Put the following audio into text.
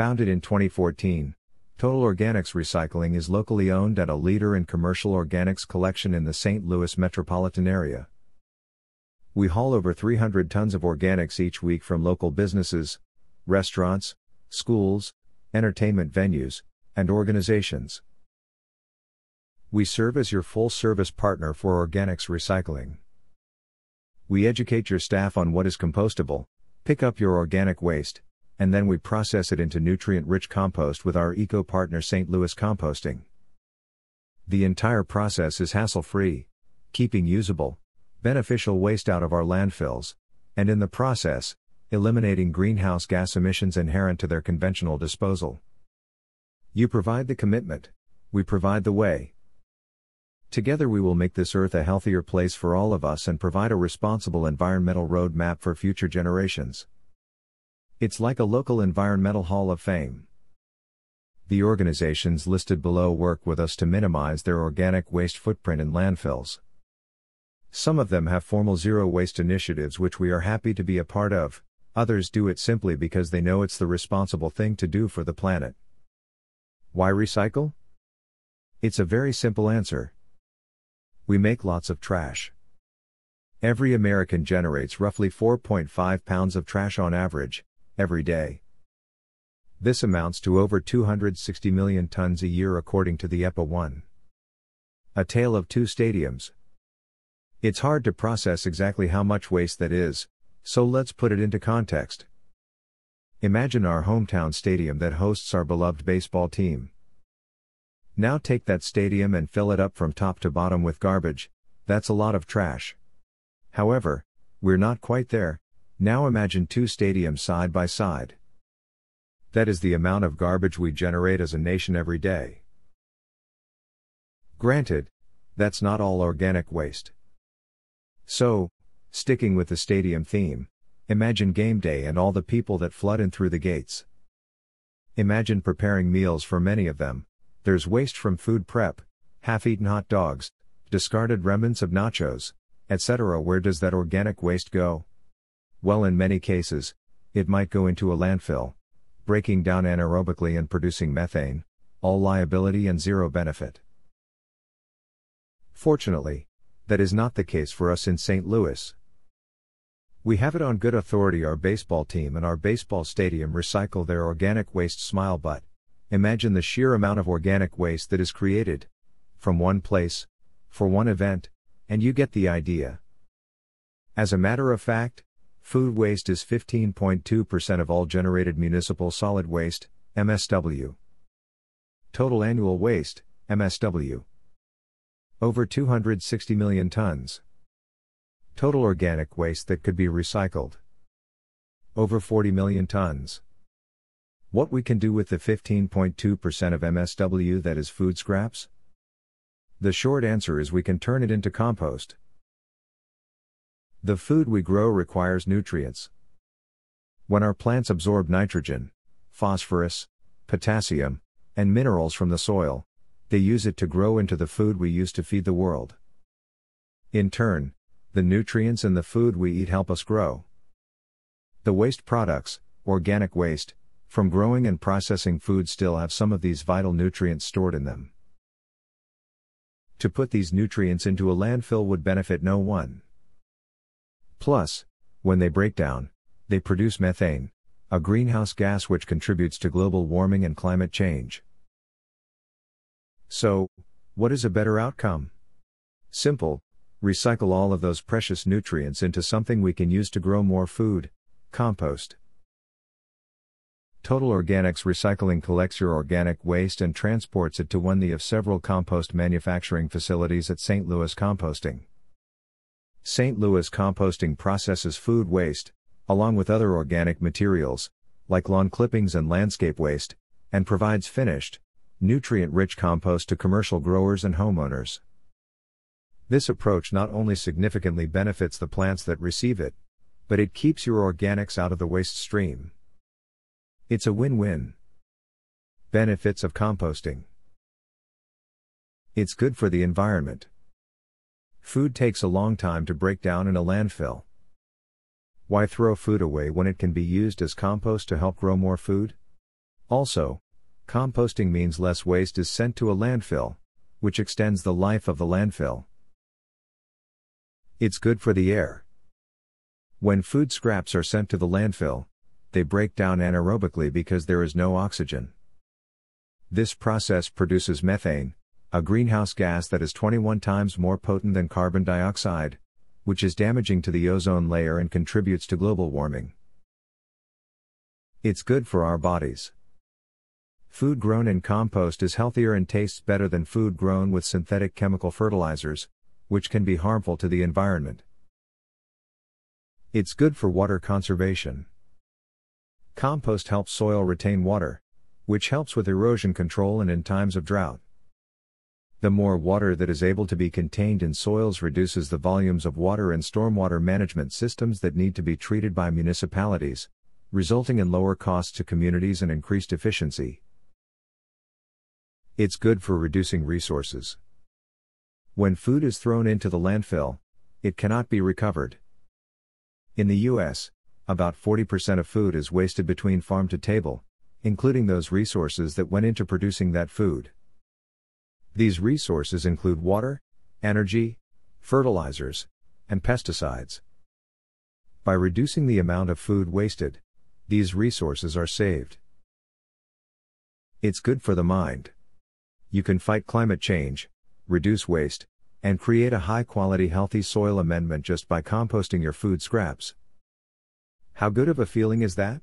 Founded in 2014, Total Organics Recycling is locally owned and a leader in commercial organics collection in the St. Louis metropolitan area. We haul over 300 tons of organics each week from local businesses, restaurants, schools, entertainment venues, and organizations. We serve as your full service partner for organics recycling. We educate your staff on what is compostable, pick up your organic waste, and then we process it into nutrient rich compost with our eco partner St. Louis Composting. The entire process is hassle free, keeping usable, beneficial waste out of our landfills, and in the process, eliminating greenhouse gas emissions inherent to their conventional disposal. You provide the commitment, we provide the way. Together we will make this earth a healthier place for all of us and provide a responsible environmental roadmap for future generations. It's like a local environmental hall of fame. The organizations listed below work with us to minimize their organic waste footprint in landfills. Some of them have formal zero waste initiatives which we are happy to be a part of, others do it simply because they know it's the responsible thing to do for the planet. Why recycle? It's a very simple answer. We make lots of trash. Every American generates roughly 4.5 pounds of trash on average, every day. This amounts to over 260 million tons a year according to the EPA 1. A tale of two stadiums. It's hard to process exactly how much waste that is, so let's put it into context. Imagine our hometown stadium that hosts our beloved baseball team. Now take that stadium and fill it up from top to bottom with garbage, that's a lot of trash. However, we're not quite there, now imagine two stadiums side by side. That is the amount of garbage we generate as a nation every day. Granted, that's not all organic waste. So, sticking with the stadium theme, imagine game day and all the people that flood in through the gates. Imagine preparing meals for many of them. There's waste from food prep, half eaten hot dogs, discarded remnants of nachos, etc. Where does that organic waste go? Well, in many cases, it might go into a landfill, breaking down anaerobically and producing methane, all liability and zero benefit. Fortunately, that is not the case for us in St. Louis. We have it on good authority our baseball team and our baseball stadium recycle their organic waste smile but imagine the sheer amount of organic waste that is created from one place for one event and you get the idea. As a matter of fact, Food waste is 15.2% of all generated municipal solid waste, MSW. Total annual waste, MSW. Over 260 million tons. Total organic waste that could be recycled. Over 40 million tons. What we can do with the 15.2% of MSW that is food scraps? The short answer is we can turn it into compost. The food we grow requires nutrients. When our plants absorb nitrogen, phosphorus, potassium, and minerals from the soil, they use it to grow into the food we use to feed the world. In turn, the nutrients in the food we eat help us grow. The waste products, organic waste, from growing and processing food still have some of these vital nutrients stored in them. To put these nutrients into a landfill would benefit no one. Plus, when they break down, they produce methane, a greenhouse gas which contributes to global warming and climate change. So, what is a better outcome? Simple recycle all of those precious nutrients into something we can use to grow more food compost. Total Organics Recycling collects your organic waste and transports it to one of several compost manufacturing facilities at St. Louis Composting. St. Louis composting processes food waste, along with other organic materials, like lawn clippings and landscape waste, and provides finished, nutrient rich compost to commercial growers and homeowners. This approach not only significantly benefits the plants that receive it, but it keeps your organics out of the waste stream. It's a win win. Benefits of composting It's good for the environment. Food takes a long time to break down in a landfill. Why throw food away when it can be used as compost to help grow more food? Also, composting means less waste is sent to a landfill, which extends the life of the landfill. It's good for the air. When food scraps are sent to the landfill, they break down anaerobically because there is no oxygen. This process produces methane, a greenhouse gas that is 21 times more potent than carbon dioxide, which is damaging to the ozone layer and contributes to global warming. It's good for our bodies. Food grown in compost is healthier and tastes better than food grown with synthetic chemical fertilizers, which can be harmful to the environment. It's good for water conservation. Compost helps soil retain water, which helps with erosion control and in times of drought. The more water that is able to be contained in soils reduces the volumes of water in stormwater management systems that need to be treated by municipalities, resulting in lower costs to communities and increased efficiency. It's good for reducing resources. When food is thrown into the landfill, it cannot be recovered. In the US, about 40% of food is wasted between farm to table, including those resources that went into producing that food. These resources include water, energy, fertilizers, and pesticides. By reducing the amount of food wasted, these resources are saved. It's good for the mind. You can fight climate change, reduce waste, and create a high quality healthy soil amendment just by composting your food scraps. How good of a feeling is that?